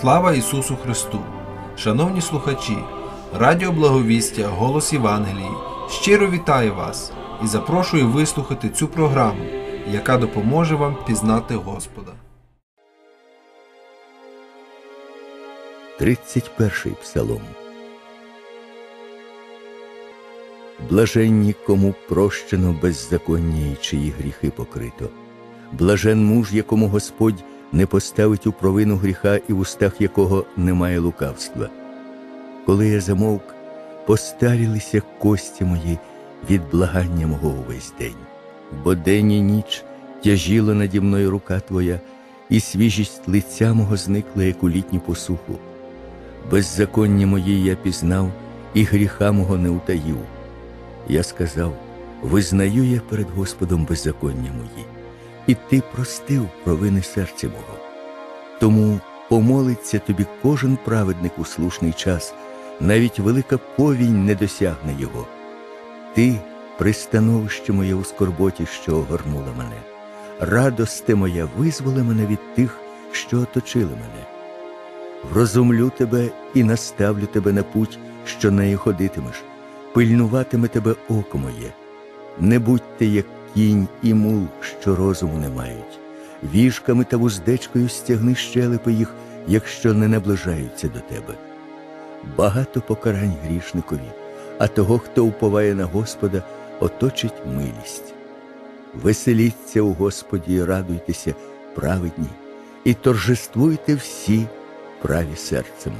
Слава Ісусу Христу! Шановні слухачі, Радіо Благовістя, Голос Євангелії щиро вітаю вас і запрошую вислухати цю програму, яка допоможе вам пізнати Господа. 31 псалом. Блаженні, кому прощено беззаконня і чиї гріхи покрито. Блажен муж, якому Господь не поставить у провину гріха і в устах якого немає лукавства. Коли я замовк, постарілися кості мої від благання мого увесь день, бо день і ніч тяжіла наді мною рука Твоя, і свіжість лиця мого зникла, як у літню посуху. Беззаконня мої я пізнав, і гріха мого не утаїв. Я сказав: визнаю я перед Господом беззаконня мої, і ти простив провини серця мого. Тому помолиться тобі кожен праведник у слушний час, навіть велика повінь не досягне його. Ти пристановище моє у скорботі, що огорнула мене, радосте моя визволи мене від тих, що оточили мене. Врозумлю тебе і наставлю тебе на путь, що нею ходитимеш, пильнуватиме тебе око моє. Не будьте, як кінь і мул, що розуму не мають. Віжками та вуздечкою стягни щелепи їх, якщо не наближаються до тебе. Багато покарань грішникові, а того, хто уповає на Господа, оточить милість. Веселіться у Господі і радуйтеся, праведні, і торжествуйте всі праві серцем.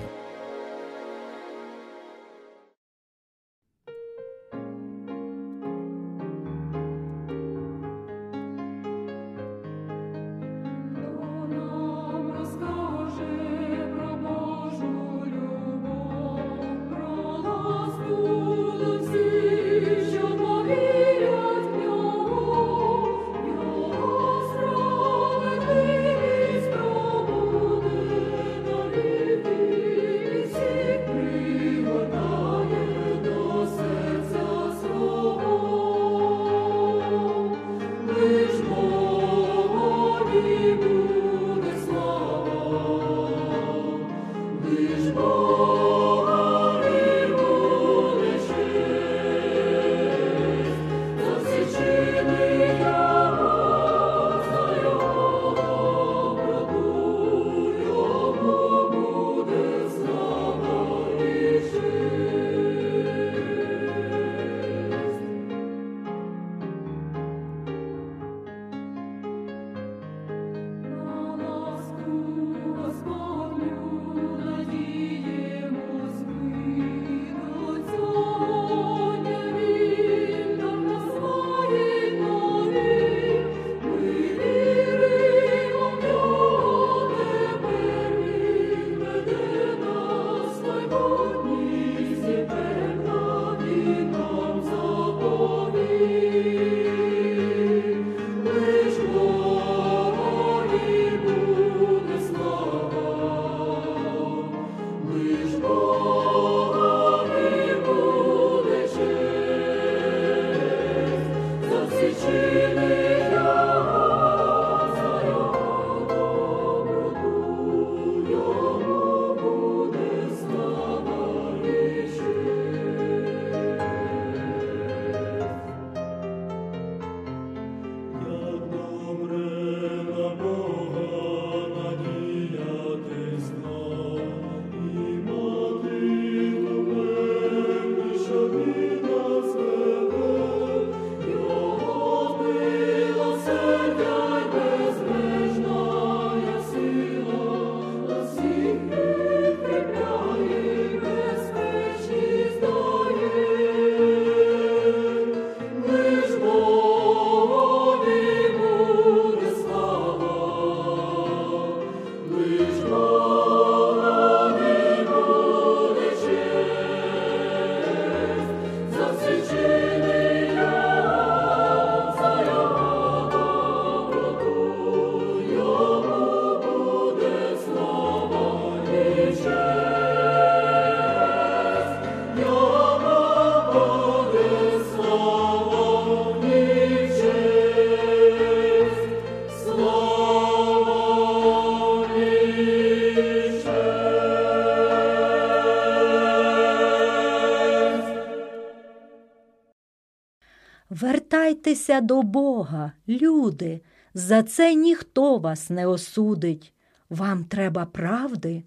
Вертайтеся до Бога, люди, за це ніхто вас не осудить. Вам треба правди?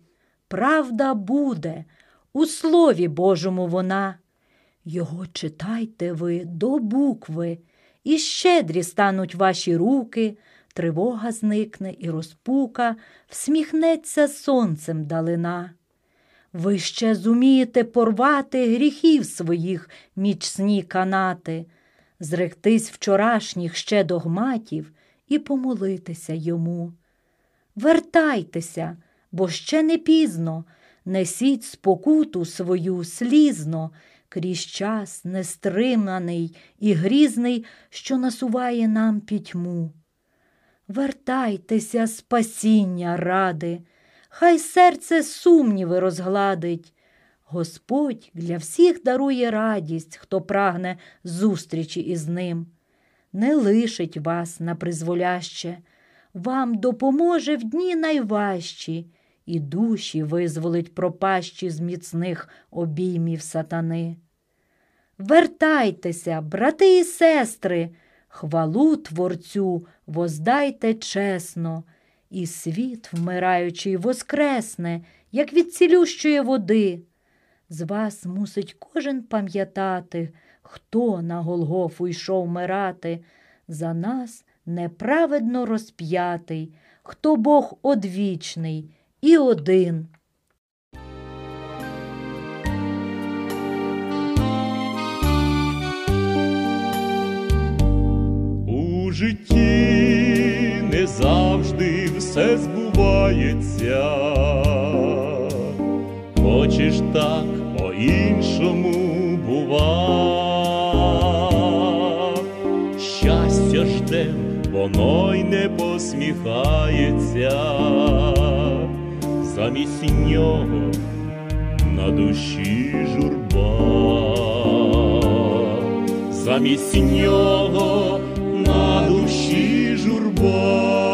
Правда буде, у Слові Божому вона. Його читайте ви до букви, і щедрі стануть ваші руки, тривога зникне і розпука, всміхнеться сонцем далина. Ви ще зумієте порвати гріхів своїх мічсні канати, зректись вчорашніх ще догматів і помолитися йому. Вертайтеся, бо ще не пізно, несіть спокуту свою слізно, крізь час нестриманий і грізний, що насуває нам пітьму. Вертайтеся, спасіння ради, хай серце сумніви розгладить. Господь для всіх дарує радість, хто прагне зустрічі із ним. Не лишить вас на призволяще, вам допоможе в дні найважчі, і душі визволить пропащі з міцних обіймів сатани. Вертайтеся, брати і сестри, хвалу Творцю воздайте чесно, і світ, вмираючий, воскресне, як від цілющої води. З вас мусить кожен пам'ятати, хто на Голгофу йшов мирати, за нас неправедно розп'ятий, хто Бог одвічний і один. У житті не завжди все збувається. Хочеш так, по-іншому бува. Щастя ждем, воно й не посміхається. Замість нього на душі журба замість нього на душі журба.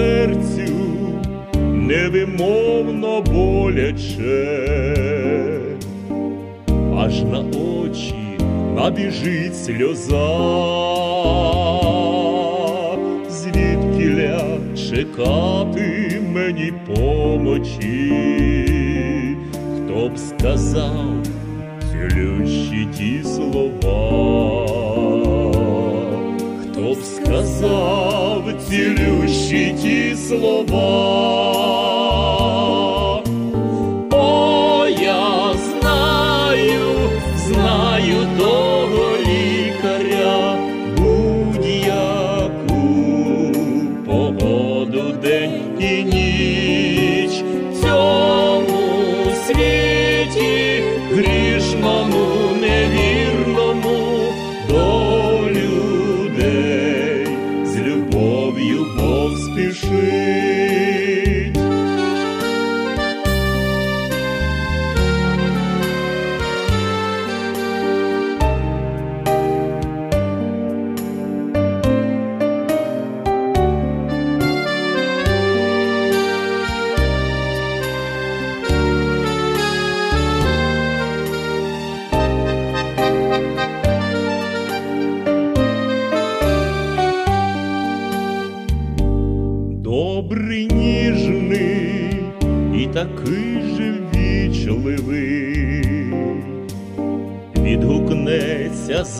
Серцю невимовно боляче, аж на очі набіжить сльоза, звідкіля чекати мені помочі, хто б сказав цілющі ті слова, сказав цілющі ті слова.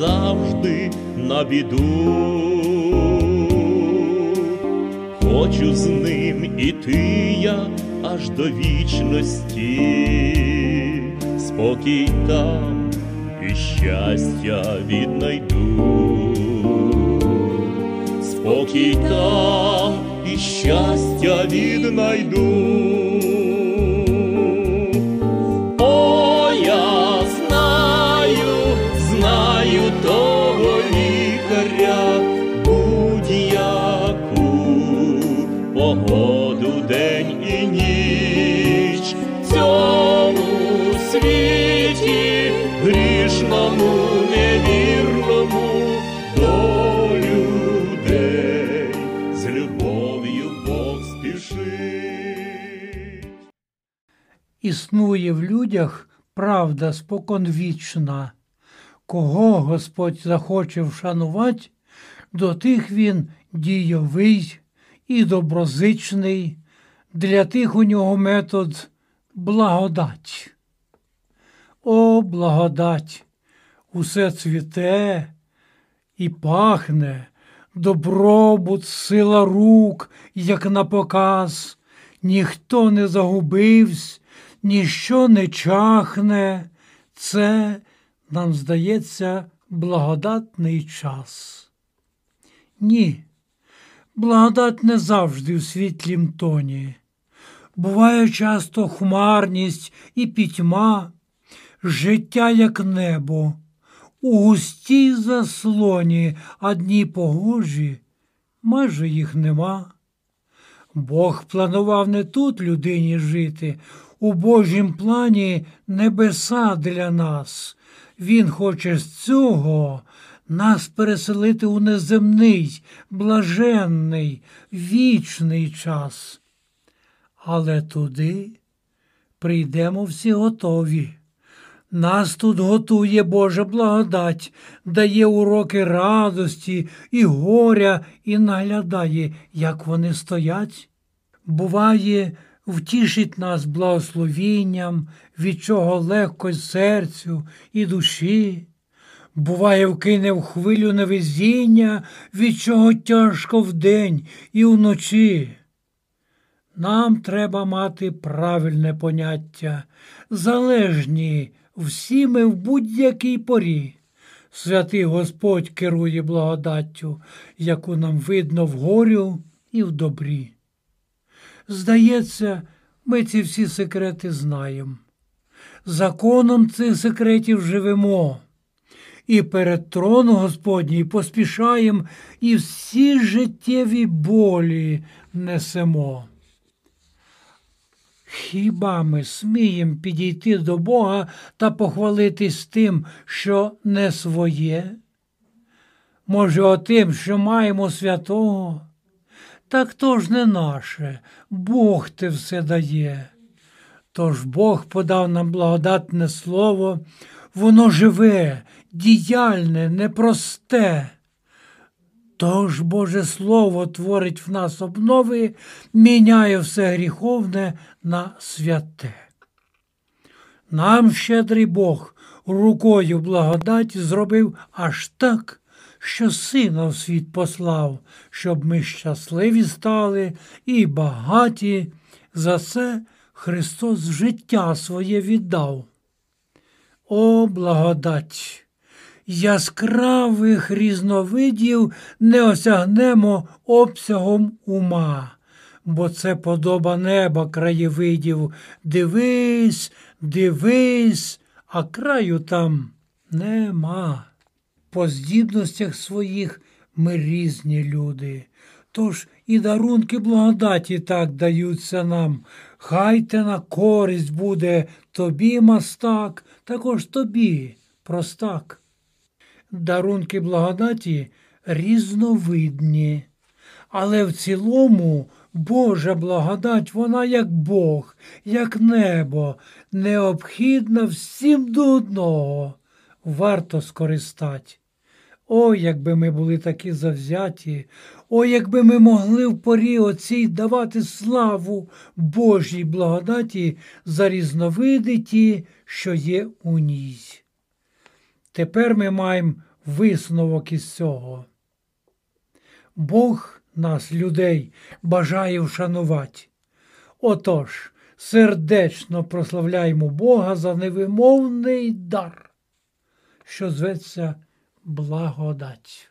Завжди на біду. Хочу з ним іти я аж до вічності, спокій там і щастя віднайду спокій там і щастя віднайду. невірному, невірному до з любов'ю Бог. Існує в людях правда споконвічна. Кого Господь захоче вшанувати, до тих він дійовий і доброзичний, для тих у нього метод благодать. О, благодать! Усе цвіте і пахне, добробут, сила рук, як на показ, ніхто не загубився, ніщо не чахне. Це, нам здається, благодатний час. Ні, благодать не завжди у світлім тоні. Буває часто хмарність і пітьма, життя як небо, у густій заслоні, а дні погожі, майже їх нема. Бог планував не тут людині жити, у Божім плані небеса для нас. Він хоче з цього нас переселити у неземний, блаженний, вічний час. Але туди прийдемо всі готові. Нас тут готує Божа благодать, дає уроки радості і горя, і наглядає, як вони стоять. Буває, втішить нас благословінням, від чого легко серцю і душі. Буває, вкине в хвилю невезіння, від чого тяжко вдень і вночі. Нам треба мати правильне поняття, залежні всі ми в будь-якій порі. Святий Господь керує благодаттю, яку нам видно в горю і в добрі. Здається, ми ці всі секрети знаємо. Законом цих секретів живемо. І перед троном Господній поспішаємо і всі життєві болі несемо. Хіба ми сміємо підійти до Бога та похвалитись тим, що не своє? Може, отим, що маємо святого? Так то ж не наше, Бог те все дає. Тож Бог подав нам благодатне слово, воно живе, діяльне, непросте. Тож Боже Слово творить в нас обнови, міняє все гріховне на святе. Нам щедрий Бог рукою благодать зробив аж так, що сина в світ послав, щоб ми щасливі стали і багаті. За це Христос життя своє віддав. О, благодать! Яскравих різновидів не осягнемо обсягом ума, бо це подоба неба краєвидів. Дивись, дивись, а краю там нема. По здібностях своїх ми різні люди. Тож і дарунки благодаті так даються нам. Хай те на користь буде тобі, мастак, також тобі, простак. Дарунки благодаті різновидні, але в цілому Божа благодать, вона як Бог, як небо, необхідна всім до одного. Варто скористати. О, якби ми були такі завзяті, о, якби ми могли в порі оцій давати славу Божій благодаті за різновиди ті, що є у ній. Тепер ми маємо висновок із цього. Бог нас, людей, бажає вшанувати. Отож, сердечно прославляємо Бога за невимовний дар, що зветься благодать.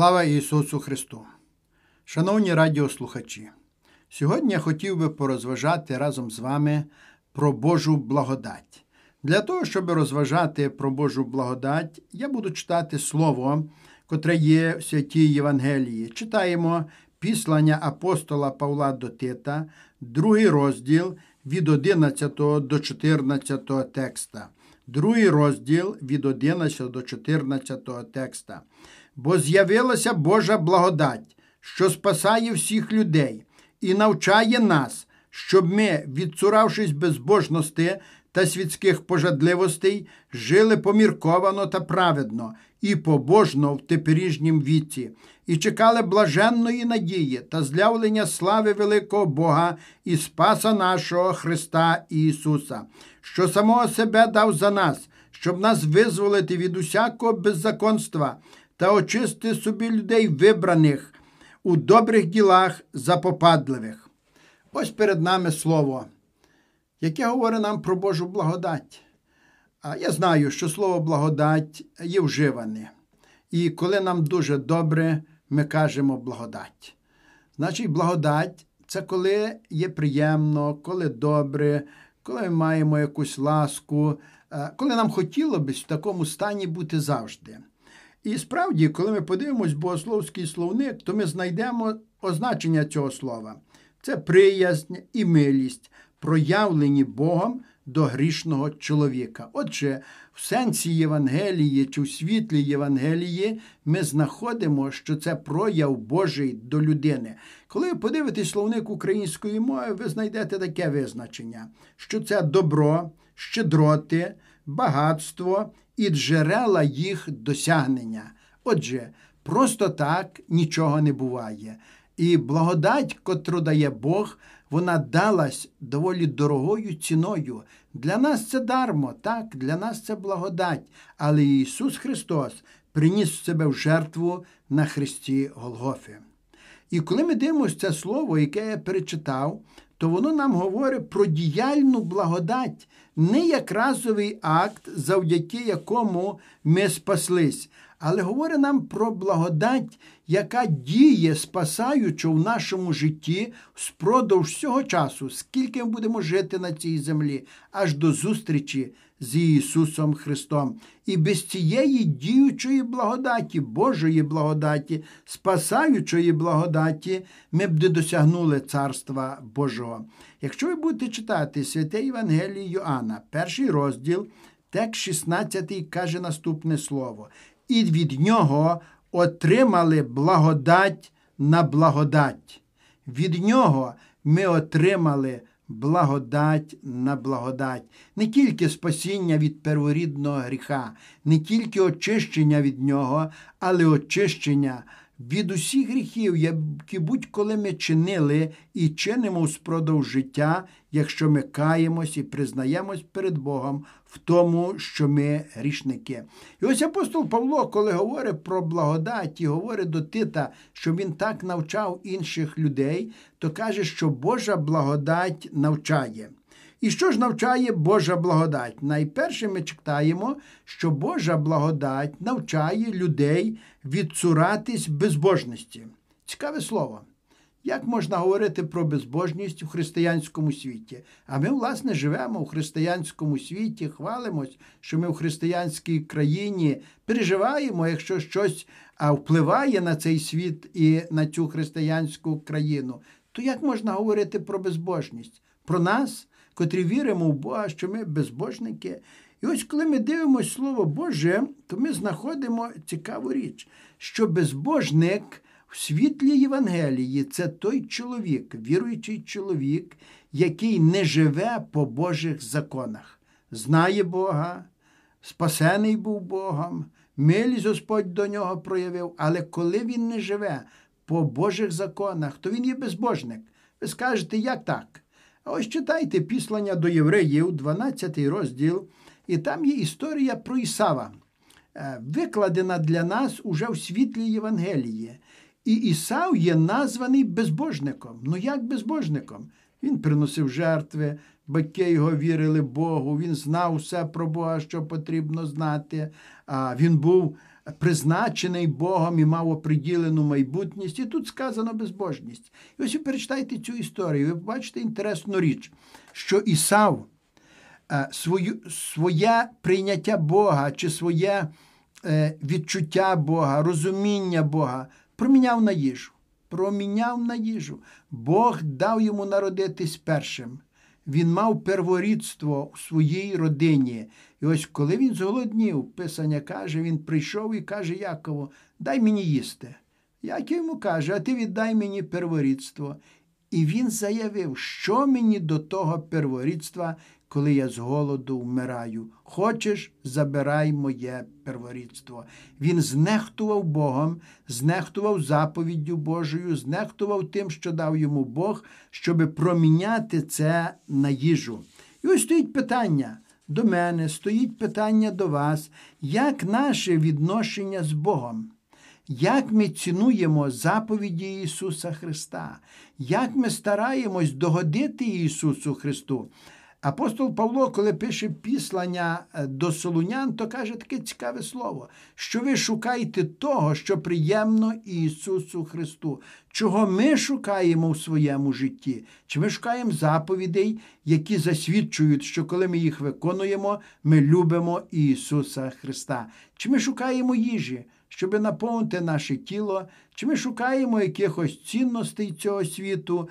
Слава Ісусу Христу! Шановні радіослухачі, сьогодні я хотів би порозважати разом з вами про Божу благодать. Для того, щоб розважати про Божу благодать, я буду читати слово, котре є в святій Євангелії. Читаємо післання апостола Павла до Тита, другий розділ від 11 до 14 текста. Другий розділ від 11 до 14 текста. Бо з'явилася Божа благодать, що спасає всіх людей і навчає нас, щоб ми, відцуравшись безбожності та світських пожадливостей, жили помірковано та праведно і побожно в теперішнім віці, і чекали блаженної надії та злявлення слави великого Бога і Спаса нашого Христа Ісуса, що самого себе дав за нас, щоб нас визволити від усякого беззаконства та очисти собі людей вибраних у добрих ділах запопадливих. Ось перед нами слово, яке говорить нам про Божу благодать. А я знаю, що слово благодать є вживане. І коли нам дуже добре, ми кажемо благодать. Значить, благодать це коли є приємно, коли добре, коли ми маємо якусь ласку, е, коли нам хотіло б в такому стані бути завжди. І справді, коли ми подивимось богословський словник, то ми знайдемо означення цього слова. Це приязнь і милість, проявлені Богом до грішного чоловіка. Отже, в сенсі Євангелії чи в світлі Євангелії ми знаходимо, що це прояв Божий до людини. Коли ви подивитесь словник української мови, ви знайдете таке визначення, що це добро, щедроти, багатство і джерела їх досягнення. Отже, просто так нічого не буває. І благодать, котру дає Бог, вона далась доволі дорогою ціною. Для нас це дармо, так, для нас це благодать. Але Ісус Христос приніс себе в жертву на Христі Голгофи. І коли ми дивимося це слово, яке я перечитав, то воно нам говорить про діяльну благодать, не як разовий акт, завдяки якому ми спаслись, але говорить нам про благодать, яка діє спасаючо в нашому житті спродовж всього часу, скільки ми будемо жити на цій землі, аж до зустрічі з Ісусом Христом. І без цієї діючої благодаті, Божої благодаті, спасаючої благодаті, ми б не досягнули Царства Божого. Якщо ви будете читати Святе Євангеліє Йоанна, перший розділ, текст 16 каже наступне слово. І від нього отримали благодать на благодать. Від нього ми отримали благодать на благодать. Не тільки спасіння від перворідного гріха, не тільки очищення від нього, але очищення від усіх гріхів, які будь-коли ми чинили і чинимо спродовж життя, якщо ми каємось і признаємось перед Богом в тому, що ми грішники. І ось апостол Павло, коли говорить про благодать і говорить до Тита, що він так навчав інших людей, то каже, що Божа благодать навчає. І що ж навчає Божа благодать? Найперше ми читаємо, що Божа благодать навчає людей відцуратись безбожності. Цікаве слово. Як можна говорити про безбожність у християнському світі? А ми, власне, живемо у християнському світі, хвалимось, що ми в християнській країні переживаємо, якщо щось впливає на цей світ і на цю християнську країну. То як можна говорити про безбожність? Про нас, котрі віримо в Бога, що ми безбожники. І ось коли ми дивимося Слово Боже, то ми знаходимо цікаву річ, що безбожник в світлі Євангелії це той чоловік, віруючий чоловік, який не живе по Божих законах, знає Бога, спасений був Богом, милість Господь до нього проявив, але коли він не живе по Божих законах, то він є безбожник. Ви скажете, як так? Ось читайте післання до євреїв, 12 розділ, і там є історія про Ісава, е, викладена для нас уже в світлі Євангелії. І Ісав є названий безбожником. Ну як безбожником? Він приносив жертви, батьки його вірили Богу, він знав все про Бога, що потрібно знати. А Він був призначений Богом і мав оприділену майбутність. І тут сказано безбожність. І ось ви перечитайте цю історію. Ви побачите інтересну річ, що Ісав е, свою, своє прийняття Бога чи своє е, відчуття Бога, розуміння Бога проміняв на їжу. Проміняв на їжу. Бог дав йому народитись першим. Він мав перворідство у своїй родині. І ось коли він зголоднів, Писання каже, він прийшов і каже Якову, дай мені їсти. Яків йому каже, а ти віддай мені перворідство. І він заявив, що мені до того перворідства, коли я з голоду вмираю. Хочеш, забирай моє перворідство. Він знехтував Богом, знехтував заповіддю Божою, знехтував тим, що дав йому Бог, щоби проміняти це на їжу. І ось стоїть питання до мене, стоїть питання до вас, як наше відношення з Богом? Як ми цінуємо заповіді Ісуса Христа, як ми стараємось догодити Ісусу Христу. Апостол Павло, коли пише післання е, до Солунян, то каже таке цікаве слово, що ви шукаєте того, що приємно Ісусу Христу. Чого ми шукаємо в своєму житті? Чи ми шукаємо заповідей, які засвідчують, що коли ми їх виконуємо, ми любимо Ісуса Христа? Чи ми шукаємо їжі? щоб наповнити наше тіло, чи ми шукаємо якихось цінностей цього світу,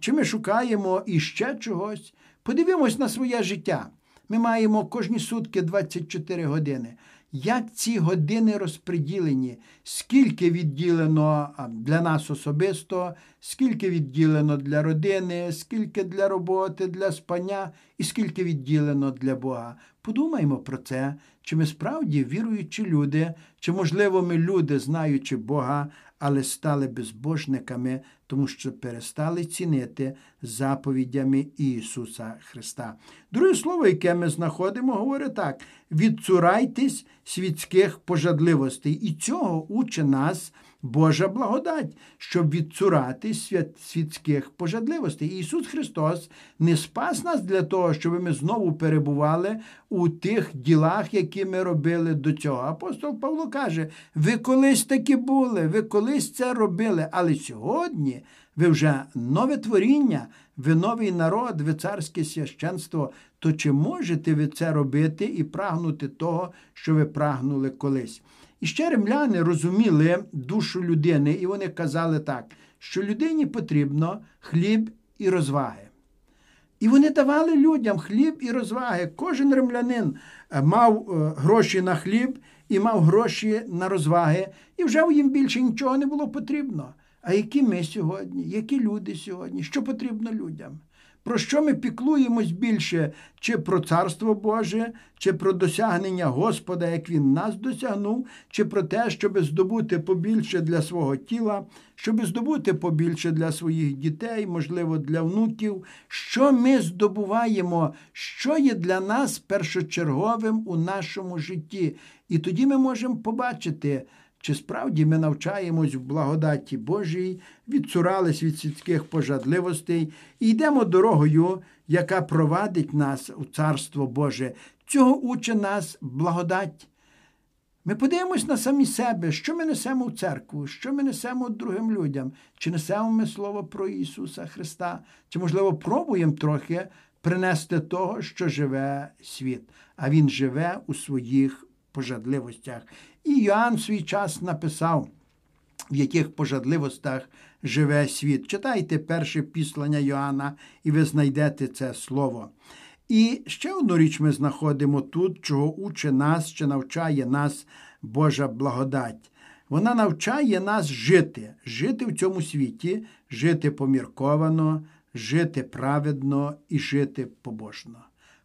чи ми шукаємо іще чогось. Подивимось на своє життя. Ми маємо кожні сутки 24 години. Як ці години розподілені, скільки відділено для нас особисто, скільки відділено для родини, скільки для роботи, для спання і скільки відділено для Бога. Подумаймо про це, чи ми справді віруючі люди, чи, можливо, ми люди, знаючи Бога, але стали безбожниками, тому що перестали цінити заповідями Ісуса Христа. Друге слово, яке ми знаходимо, говорить так: відцурайтесь світських пожадливостей. І цього уче нас Божа благодать, щоб відцуратись світських пожадливостей. Ісус Христос не спас нас для того, щоб ми знову перебували у тих ділах, які ми робили до цього. Апостол Павло каже: ви колись такі були, ви колись це робили, але сьогодні. Ви вже нове творіння, ви новий народ, ви царське священство. То чи можете ви це робити і прагнути того, що ви прагнули колись? І ще римляни розуміли душу людини, і вони казали так, що людині потрібно хліб і розваги. І вони давали людям хліб і розваги. Кожен римлянин мав гроші на хліб і мав гроші на розваги, і вже їм більше нічого не було потрібно. А які ми сьогодні, які люди сьогодні, що потрібно людям? Про що ми піклуємось більше? Чи про Царство Боже, чи про досягнення Господа, як Він нас досягнув, чи про те, щоб здобути побільше для свого тіла, щоб здобути побільше для своїх дітей, можливо, для внуків? Що ми здобуваємо, що є для нас першочерговим у нашому житті? І тоді ми можемо побачити. Чи справді ми навчаємось в благодаті Божій, відцурались від світських пожадливостей і йдемо дорогою, яка провадить нас у Царство Боже. Цього уче нас благодать. Ми подивимось на самі себе, що ми несемо в церкву, що ми несемо другим людям, чи несемо ми слово про Ісуса Христа, чи, можливо, пробуємо трохи принести того, що живе світ, а Він живе у своїх пожадливостях. І Йоанн свій час написав, в яких пожадливостях живе світ. Читайте перше післання Йоанна, і ви знайдете це слово. І ще одну річ ми знаходимо тут, чого учить нас, чи навчає нас Божа благодать. Вона навчає нас жити, жити в цьому світі, жити помірковано, жити праведно і жити побожно.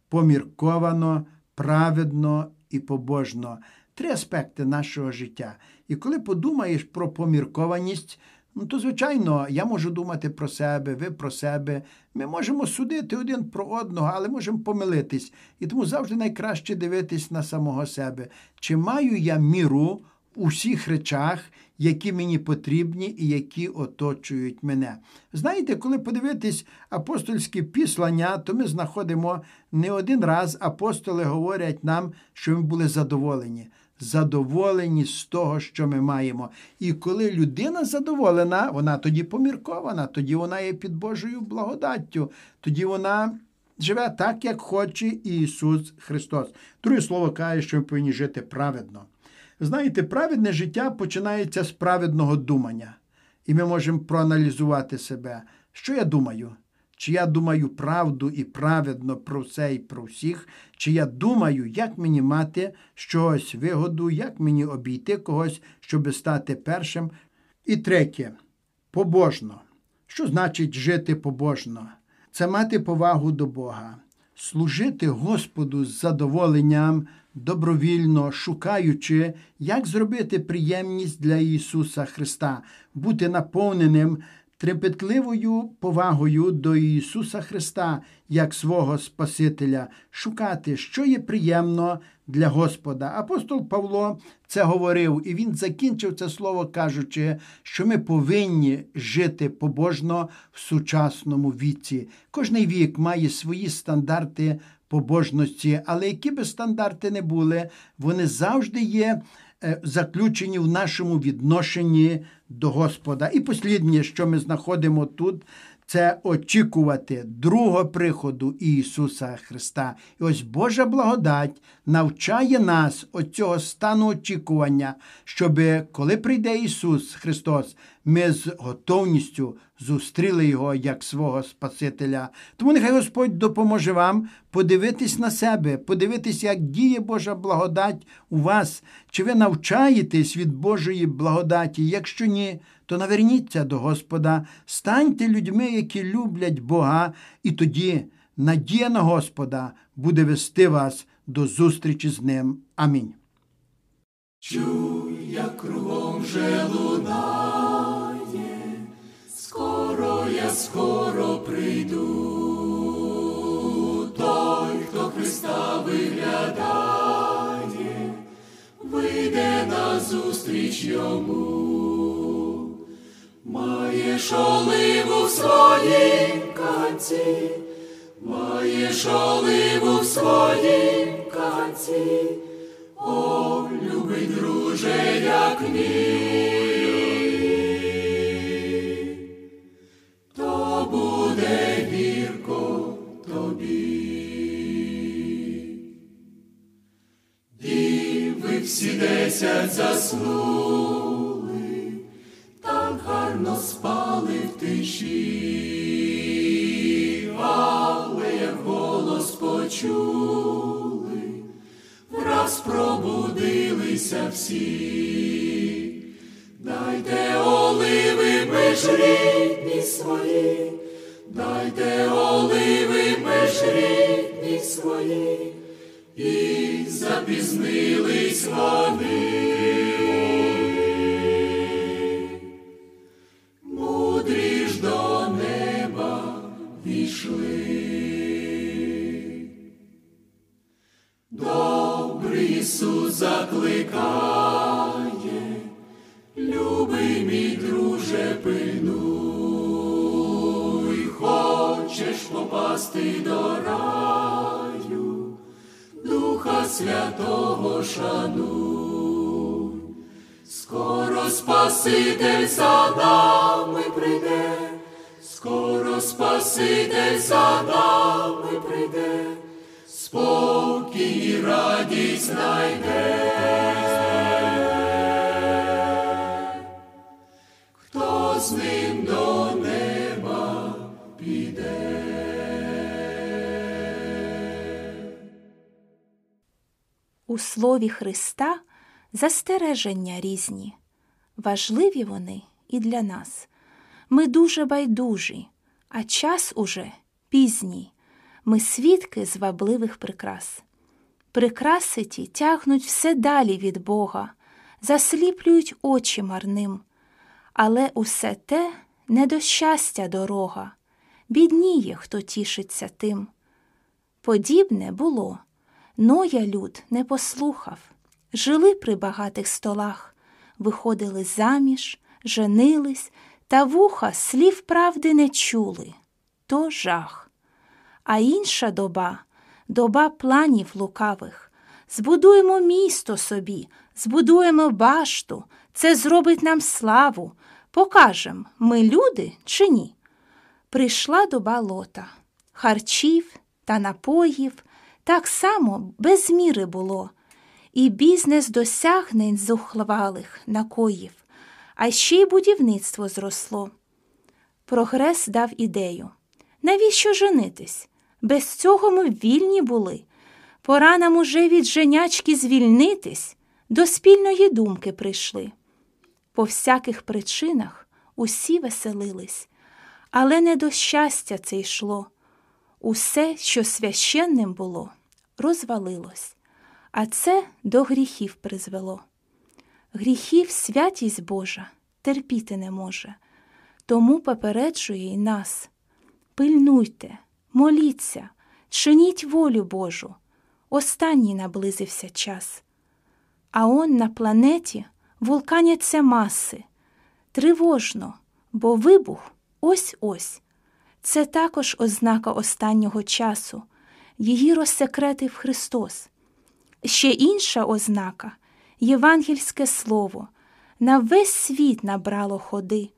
Помірковано, праведно і побожно три аспекти нашого життя. І коли подумаєш про поміркованість, ну то, звичайно, я можу думати про себе, ви про себе. Ми можемо судити один про одного, але можемо помилитись. І тому завжди найкраще дивитись на самого себе. Чи маю я міру у всіх речах, які мені потрібні і які оточують мене. Знаєте, коли подивитись апостольські післання, то ми знаходимо не один раз апостоли говорять нам, що ми були задоволені. задоволені з того, що ми маємо. І коли людина задоволена, вона тоді поміркована, тоді вона є під Божою благодаттю, тоді вона живе так, як хоче Ісус Христос. Друге слово каже, що ми повинні жити праведно. Знаєте, праведне життя починається з праведного думання. І ми можемо проаналізувати себе. Що я думаю? Чи я думаю правду і праведно про все і про всіх, чи я думаю, як мені мати щось вигоду, як мені обійти когось, щоб стати першим. І третє побожно. Що значить жити побожно? Це мати повагу до Бога, служити Господу з задоволенням, добровільно шукаючи, як зробити приємність для Ісуса Христа, бути наповненим трепетливою повагою до Ісуса Христа як свого Спасителя, шукати, що є приємно для Господа. Апостол Павло це говорив, і він закінчив це слово, кажучи, що ми повинні жити побожно в сучасному віці. Кожний вік має свої стандарти побожності, але які би стандарти не були, вони завжди є е, заключені в нашому відношенні до Господа. І посліднє, що ми знаходимо тут, це очікувати другого приходу Ісуса Христа. І ось Божа благодать навчає нас оцього стану очікування, щоб коли прийде Ісус Христос, ми з готовністю зустріли Його як свого Спасителя. Тому нехай Господь допоможе вам подивитись на себе, подивитись, як діє Божа благодать у вас, чи ви навчаєтесь від Божої благодаті. Якщо ні, то наверніться до Господа, станьте людьми, які люблять Бога, і тоді надія на Господа буде вести вас до зустрічі з Ним. Амінь. Чуй, як кругом вже лунає, скоро прийду. Той, хто Христа виглядає, вийде на зустріч йому. Маєш оливу в своїм канці, маєш оливу в своїм канці. О, любий друже, як ні, десять заснули, так гарно спали в тиші, але як голос почули враз пробудилися всі, дайте оливи ми ж рідні свої, дайте оливи ми ж рідні свої, і запізнились Спаситель за нами прийде спокій і радість знайде. Хто з ним до неба піде? У слові Христа застереження різні. Важливі вони і для нас. Ми дуже байдужі, а час уже пізній. Ми свідки звабливих прикрас. Прикраси ті тягнуть все далі від Бога, засліплюють очі марним. Але усе те не до щастя дорога, бідніє, хто тішиться тим. Подібне було. Ноя люд не послухав, жили при багатих столах, виходили заміж, женились, та вуха слів правди не чули. То жах. А інша доба доба планів лукавих, Збудуємо місто собі, збудуємо башту, це зробить нам славу. Покажем, ми люди чи ні. Прийшла доба лота, харчів та напоїв так само без міри було, і бізнес досягнень зухвалих накоїв, а ще й будівництво зросло. Прогрес дав ідею. Навіщо женитись? Без цього ми вільні були. Пора нам уже від женячки звільнитись, до спільної думки прийшли. По всяких причинах усі веселились, але не до щастя це йшло. Усе, що священним було, розвалилось, а це до гріхів призвело. Гріхів святість Божа терпіти не може, тому попереджує й нас. Пильнуйте, моліться, чиніть волю Божу. Останній наблизився час. А он на планеті вулканяться маси. Тривожно, бо вибух ось-ось. Це також ознака останнього часу. Її розсекретив Христос. Ще інша ознака євангельське слово, на весь світ набрало ходи.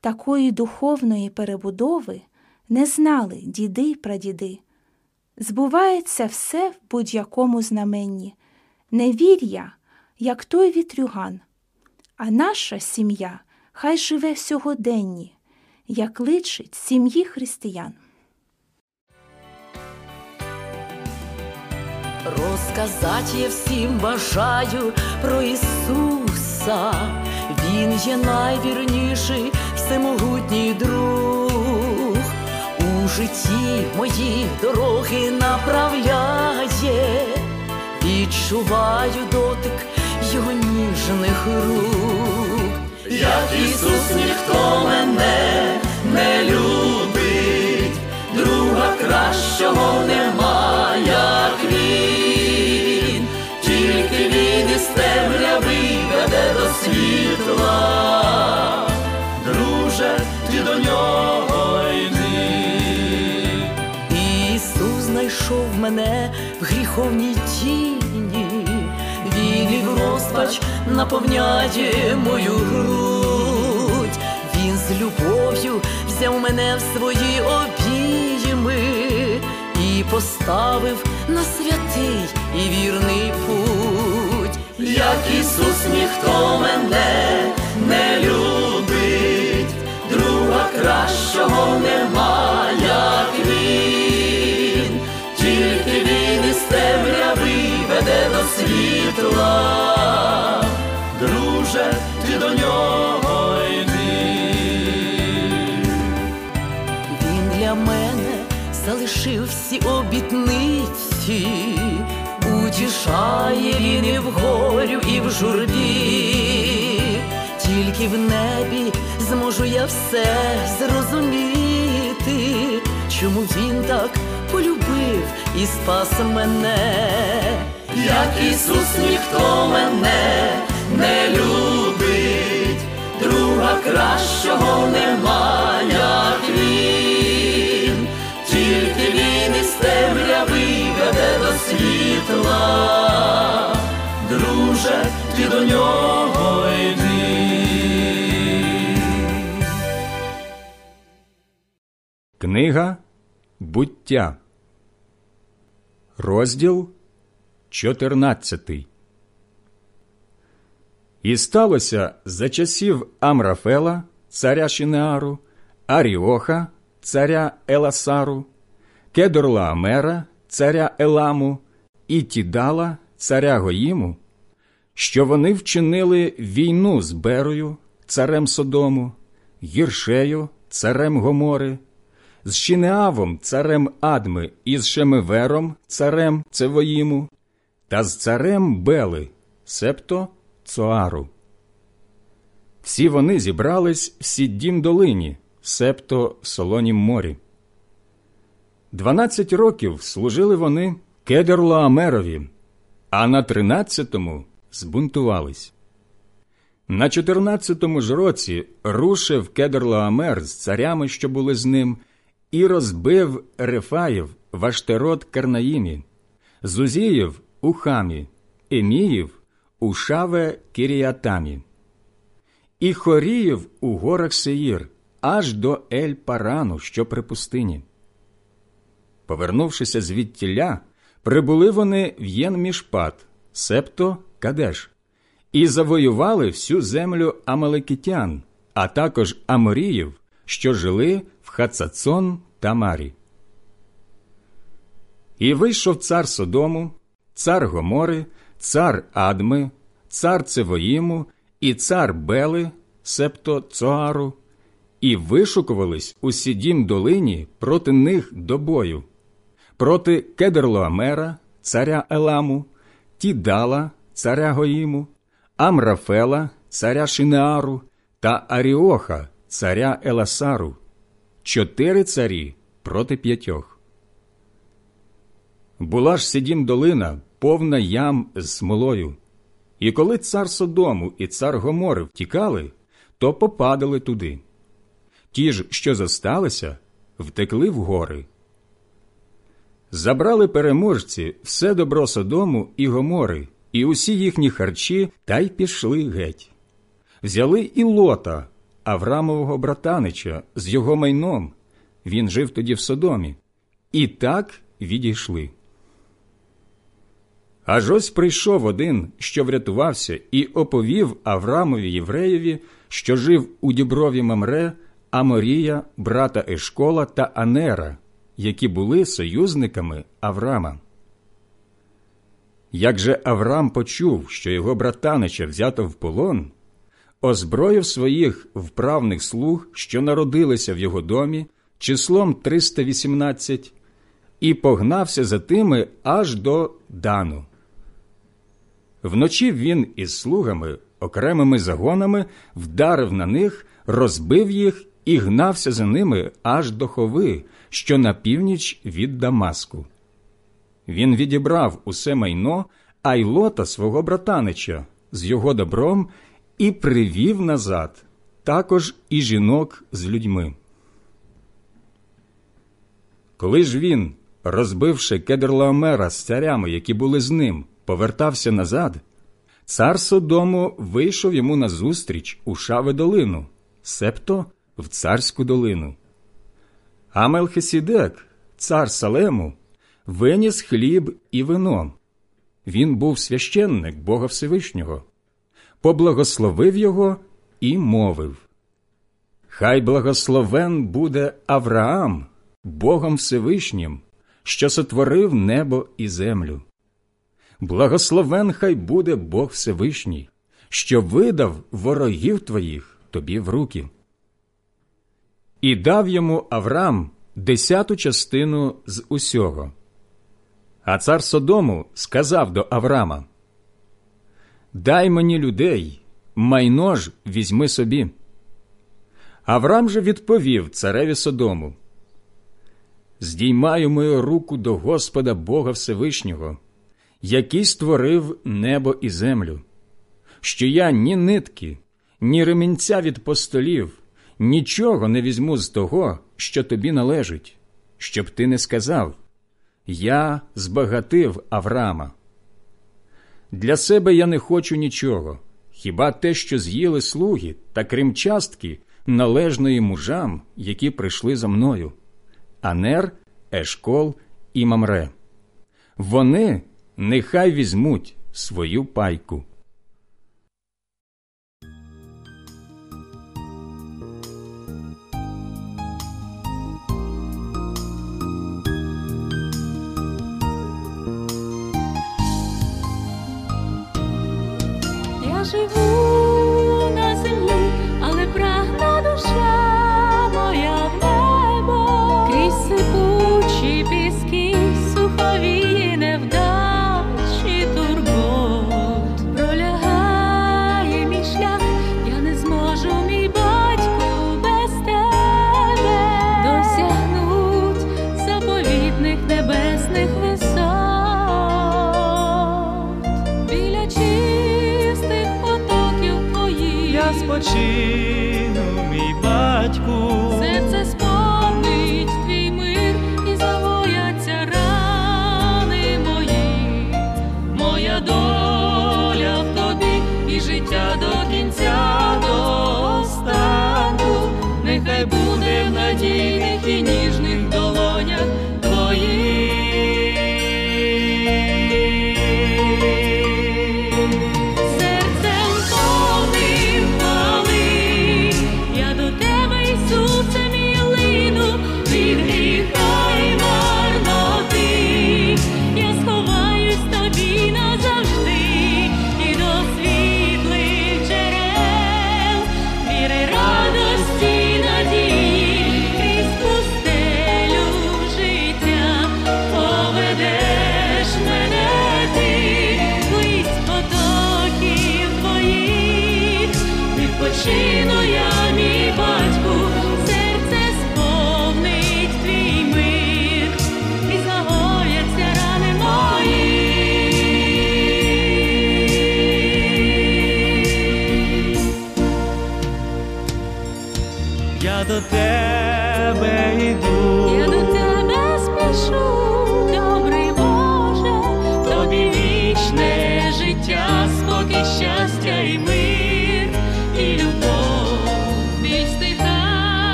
Такої духовної перебудови не знали діди й прадіди. Збувається все в будь-якому знаменні, невір'я, як той вітрюган. А наша сім'я хай живе сьогоденні, як личить сім'ї християн. Розказать я всім бажаю про Ісуса, Він є найвірніший, всемогутній друг, у житті мої дороги направляє, відчуваю дотик його ніжних рук, як Ісус ніхто мене не любить, друга кращого нема, як він, із темряви веде до світла, друже, ти до нього йди. Ісус знайшов мене в гріховній тіні, Він і в розпач наповняє мою грудь, Він з любов'ю взяв мене в свої обійми і поставив на святий і вірний путь. Як Ісус ніхто мене не любить, друга кращого нема, як він, тільки він із темряви веде до світла, друже, ти до нього йди. Він для мене залишив всі обітниці, утішає він і в горю, і в журбі, тільки в небі зможу я все зрозуміти, чому він так полюбив і спас мене. Як Ісус ніхто мене не любить, друга кращого нема, як він, тільки він із темряви світла, друже, ти до нього йди. Книга Буття, розділ 14 І сталося за часів Амрафела, царя Шинеару, Аріоха, царя Еласару, Кедорлаамера, царя Еламу, і Тідала, царя Гоїму, що вони вчинили війну з Берою, царем Содому, Гіршею, царем Гомори, з Шинеавом, царем Адми, і з Шемевером, царем Цевоїму, та з царем Бели, септо Цоару. Всі вони зібрались в Сіддім долині, септо Солонім морі. Дванадцять років служили вони Кедерлаамерові, а на тринадцятому збунтувались. На чотирнадцятому ж році рушив Кедрлаамер з царями, що були з ним, і розбив Рефаїв в Аштерот Карнаїмі, Зузіїв у Хамі, Еміїв у Шаве Кіріатамі, і Хоріїв у горах Сеїр, аж до Ель Парану, що при пустині. Повернувшися звідтіля, прибули вони в Єнмішпат, септо Кадеш, і завоювали всю землю Амалекітян, а також Аморіїв, що жили в Хацацон та Марі. І вийшов цар Содому, цар Гомори, цар Адми, цар Цевоїму і цар Бели, септо Цоару, і вишукувались у сідім долині проти них до бою, проти Кедерлоамера, царя Еламу, Тідала, царя Гоїму, Амрафела, царя Шинеару та Аріоха, царя Еласару, чотири царі проти п'ятьох. Була ж сідім долина, повна ям з смолою. І коли цар Содому і цар Гомори втікали, то попадали туди. Ті ж, що зосталися, втекли в гори. Забрали переможці все добро Содому і Гомори, і усі їхні харчі, та й пішли геть. Взяли і лота, Аврамового братанича, з його майном. Він жив тоді в Содомі. І так відійшли. Аж ось прийшов один, що врятувався, і оповів Аврамові євреєві, що жив у діброві Мамре, Аморія, брата Ешкола та Анера, які були союзниками Аврама. Як же Аврам почув, що його братанича взято в полон, озброїв своїх вправних слуг, що народилися в його домі, числом 318, і погнався за тими аж до Дану. Вночі він із слугами, окремими загонами, вдарив на них, розбив їх і гнався за ними аж до хови, що на північ від Дамаску. Він відібрав усе майно, а й лота свого братанича з його добром і привів назад, також і жінок з людьми. Коли ж він, розбивши Кедрлаомера з царями, які були з ним, повертався назад, цар Содому вийшов йому назустріч у Шаве долину, септо в царську долину. А Мелхисідек, цар Салему, виніс хліб і вино. Він був священник Бога Всевишнього, поблагословив його і мовив Хай благословен буде Авраам, Богом Всевишнім, що сотворив небо і землю. Благословен хай буде Бог Всевишній, що видав ворогів твоїх тобі в руки. І дав йому Авраам десяту частину з усього. А цар Содому сказав до Авраама Дай мені людей, майно ж візьми собі. Авраам же відповів цареві Содому Здіймаю мою руку до Господа Бога Всевишнього, який створив небо і землю, що я ні нитки, ні ремінця від постолів, нічого не візьму з того, що тобі належить, щоб ти не сказав Я збагатив Авраама. Для себе я не хочу нічого, хіба те, що з'їли слуги, та крім частки, належної мужам, які прийшли за мною. Анер, Ешкол і Мамре. Вони нехай візьмуть свою пайку. Я живу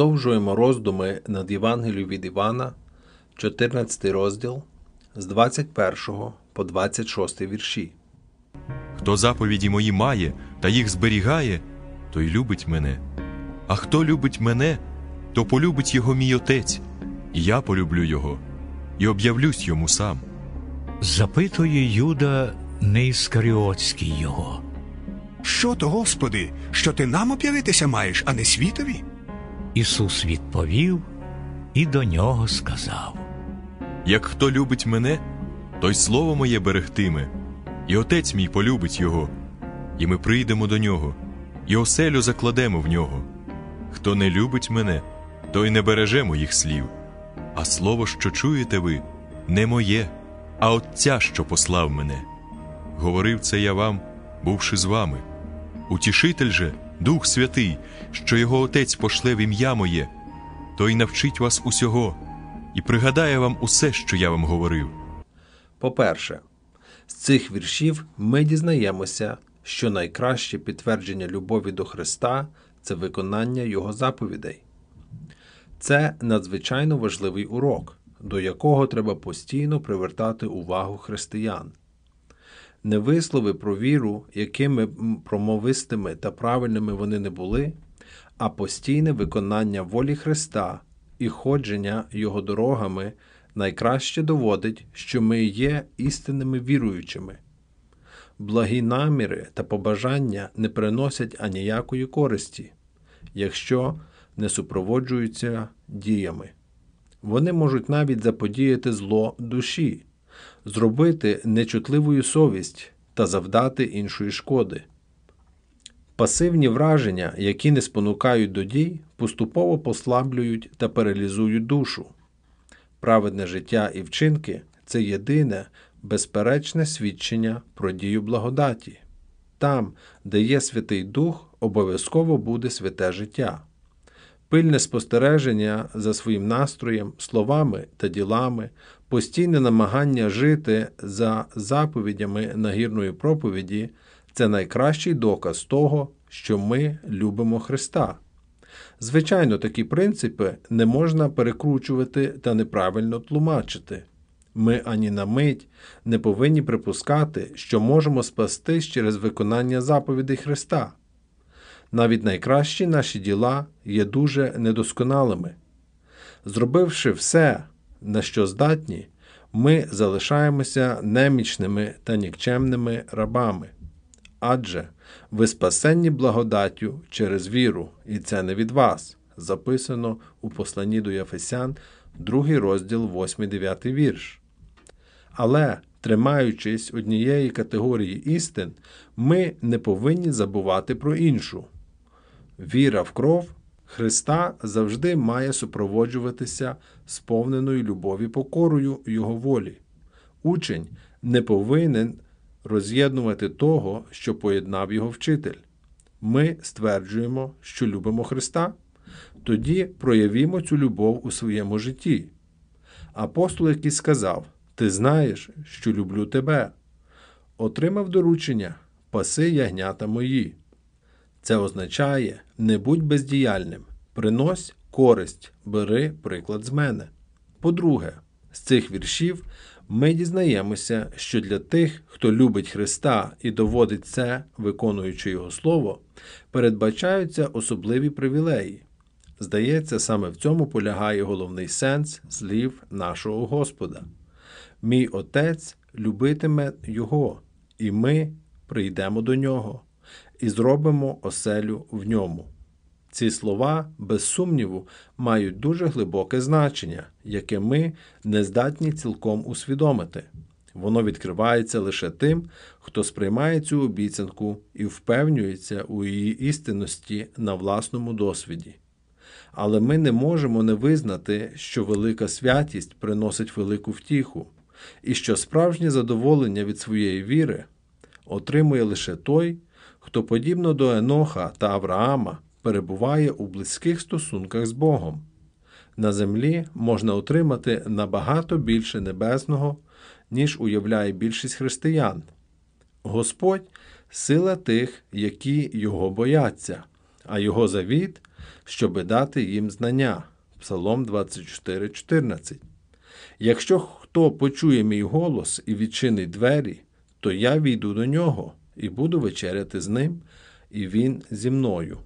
Продовжуємо роздуми над Євангелією від Івана, 14 розділ з 21 по 26 вірші. Хто заповіді мої має та їх зберігає, той любить мене. А хто любить мене, то полюбить його мій отець, і я полюблю його, і об'явлюсь йому сам. Запитує Юда не Іскаріотський його. Що то, Господи, що ти нам об'явитися маєш, а не світові? Ісус відповів і до нього сказав. Як хто любить мене, той слово моє берегтиме, і отець мій полюбить його, і ми прийдемо до нього, і оселю закладемо в нього. Хто не любить мене, той не береже моїх слів. А слово, що чуєте ви, не моє, а Отця, що послав мене. Говорив це я вам, бувши з вами. Утішитель же, Дух Святий, що його Отець пошле в ім'я моє, той навчить вас усього і пригадає вам усе, що я вам говорив. По-перше, з цих віршів ми дізнаємося, що найкраще підтвердження любові до Христа це виконання Його заповідей. Це надзвичайно важливий урок, до якого треба постійно привертати увагу християн. Не вислови про віру, якими промовистими та правильними вони не були, а постійне виконання волі Христа і ходження Його дорогами найкраще доводить, що ми є істинними віруючими. Благі наміри та побажання не приносять аніякої користі, якщо не супроводжуються діями. Вони можуть навіть заподіяти зло душі, зробити нечутливою совість та завдати іншої шкоди. Пасивні враження, які не спонукають до дій, поступово послаблюють та паралізують душу. Праведне життя і вчинки це єдине, безперечне свідчення про дію благодаті. Там, де є Святий Дух, обов'язково буде святе життя. Пильне спостереження за своїм настроєм, словами та ділами, постійне намагання жити за заповідями нагірної проповіді це найкращий доказ того, що ми любимо Христа. Звичайно, такі принципи не можна перекручувати та неправильно тлумачити. Ми ані на мить не повинні припускати, що можемо спастись через виконання заповідей Христа. Навіть найкращі наші діла є дуже недосконалими. Зробивши все, на що здатні, ми залишаємося немічними та нікчемними рабами. Адже ви спасенні благодаттю через віру, і це не від вас, записано у посланні до Єфесян, 2 розділ, 8-9 вірш. Але, тримаючись однієї категорії істин, ми не повинні забувати про іншу. Віра в кров Христа завжди має супроводжуватися сповненою любові покорою Його волі. Учень не повинен роз'єднувати того, що поєднав його вчитель. Ми стверджуємо, що любимо Христа, тоді проявімо цю любов у своєму житті. Апостол, який сказав: Ти знаєш, що люблю тебе, отримав доручення паси ягнята мої. Це означає не будь бездіяльним, принось користь, бери приклад з мене. По-друге, з цих віршів ми дізнаємося, що для тих, хто любить Христа і доводить це, виконуючи Його Слово, передбачаються особливі привілеї. Здається, саме в цьому полягає головний сенс слів нашого Господа. Мій Отець любитиме Його, і ми прийдемо до нього і зробимо оселю в ньому. Ці слова, без сумніву, мають дуже глибоке значення, яке ми не здатні цілком усвідомити. Воно відкривається лише тим, хто сприймає цю обіцянку і впевнюється у її істинності на власному досвіді. Але ми не можемо не визнати, що велика святість приносить велику втіху, і що справжнє задоволення від своєї віри отримує лише той, хто, подібно до Еноха та Авраама, перебуває у близьких стосунках з Богом. На землі можна отримати набагато більше небесного, ніж уявляє більшість християн. Господь сила тих, які його бояться, а його завіт, щоби дати їм знання. Псалом 24,14. Якщо хто почує мій голос і відчинить двері, то я війду до нього і буду вечеряти з ним, і він зі мною.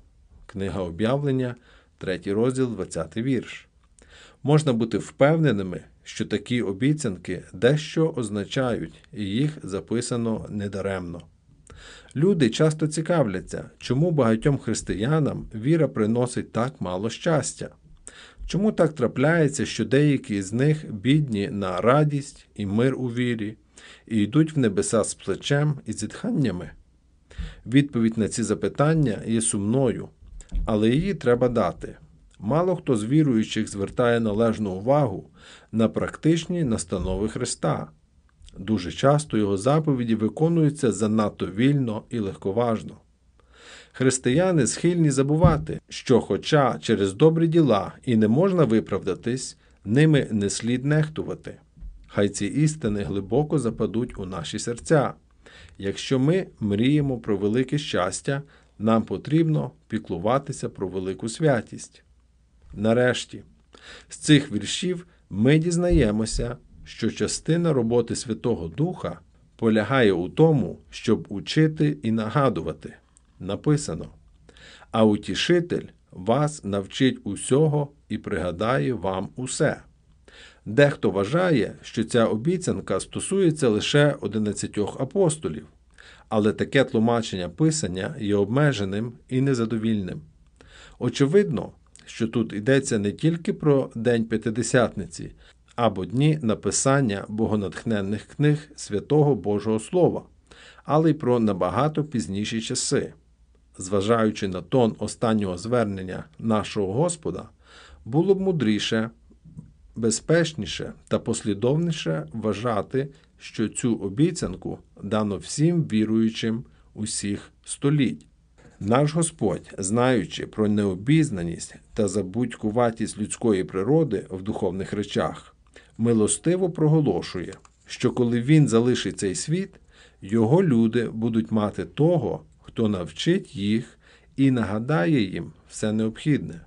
Книга об'явлення, 3 розділ, 20 вірш. Можна бути впевненими, що такі обіцянки дещо означають, і їх записано недаремно. Люди часто цікавляться, чому багатьом християнам віра приносить так мало щастя. Чому так трапляється, що деякі з них бідні на радість і мир у вірі, і йдуть в небеса з плечем і зітханнями? Відповідь на ці запитання є сумною, але її треба дати. Мало хто з віруючих звертає належну увагу на практичні настанови Христа. Дуже часто його заповіді виконуються занадто вільно і легковажно. Християни схильні забувати, що, хоча через добрі діла і не можна виправдатись, ними не слід нехтувати. Хай ці істини глибоко западуть у наші серця. Якщо ми мріємо про велике щастя, нам потрібно піклуватися про велику святість. Нарешті, з цих віршів ми дізнаємося, що частина роботи Святого Духа полягає у тому, щоб учити і нагадувати. Написано: А утішитель вас навчить усього і пригадає вам усе. Дехто вважає, що ця обіцянка стосується лише одинадцятьох апостолів, але таке тлумачення Писання є обмеженим і незадовільним. Очевидно, що тут йдеться не тільки про День П'ятидесятниці або дні написання богонатхненних книг святого Божого Слова, але й про набагато пізніші часи. Зважаючи на тон останнього звернення нашого Господа, було б мудріше, безпечніше та послідовніше вважати, що цю обіцянку дано всім віруючим усіх століть. Наш Господь, знаючи про необізнаність та забудькуватість людської природи в духовних речах, милостиво проголошує, що коли Він залишить цей світ, його люди будуть мати того, хто навчить їх і нагадає їм все необхідне.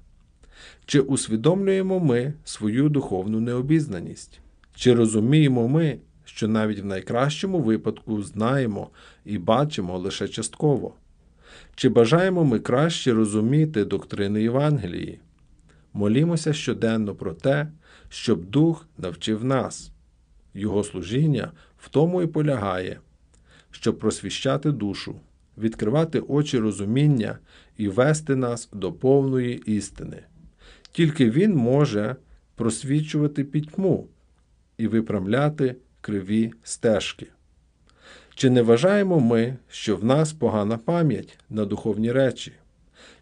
Чи усвідомлюємо ми свою духовну необізнаність? Чи розуміємо ми, що навіть в найкращому випадку знаємо і бачимо лише частково? Чи бажаємо ми краще розуміти доктрини Євангелії? Молімося щоденно про те, щоб Дух навчив нас. Його служіння в тому і полягає, щоб просвіщати душу, відкривати очі розуміння і вести нас до повної істини. Тільки Він може просвічувати пітьму і виправляти криві стежки. Чи не вважаємо ми, що в нас погана пам'ять на духовні речі?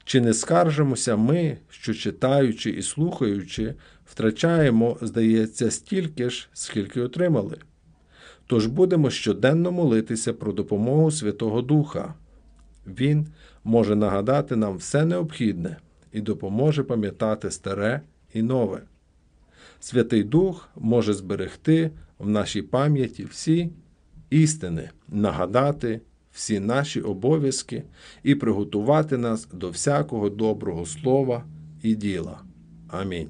Чи не скаржимося ми, що читаючи і слухаючи, втрачаємо, здається, стільки ж, скільки отримали? Тож будемо щоденно молитися про допомогу Святого Духа. Він може нагадати нам все необхідне і допоможе пам'ятати старе і нове. Святий Дух може зберегти в нашій пам'яті всі істини, нагадати всі наші обов'язки і приготувати нас до всякого доброго слова і діла. Амінь.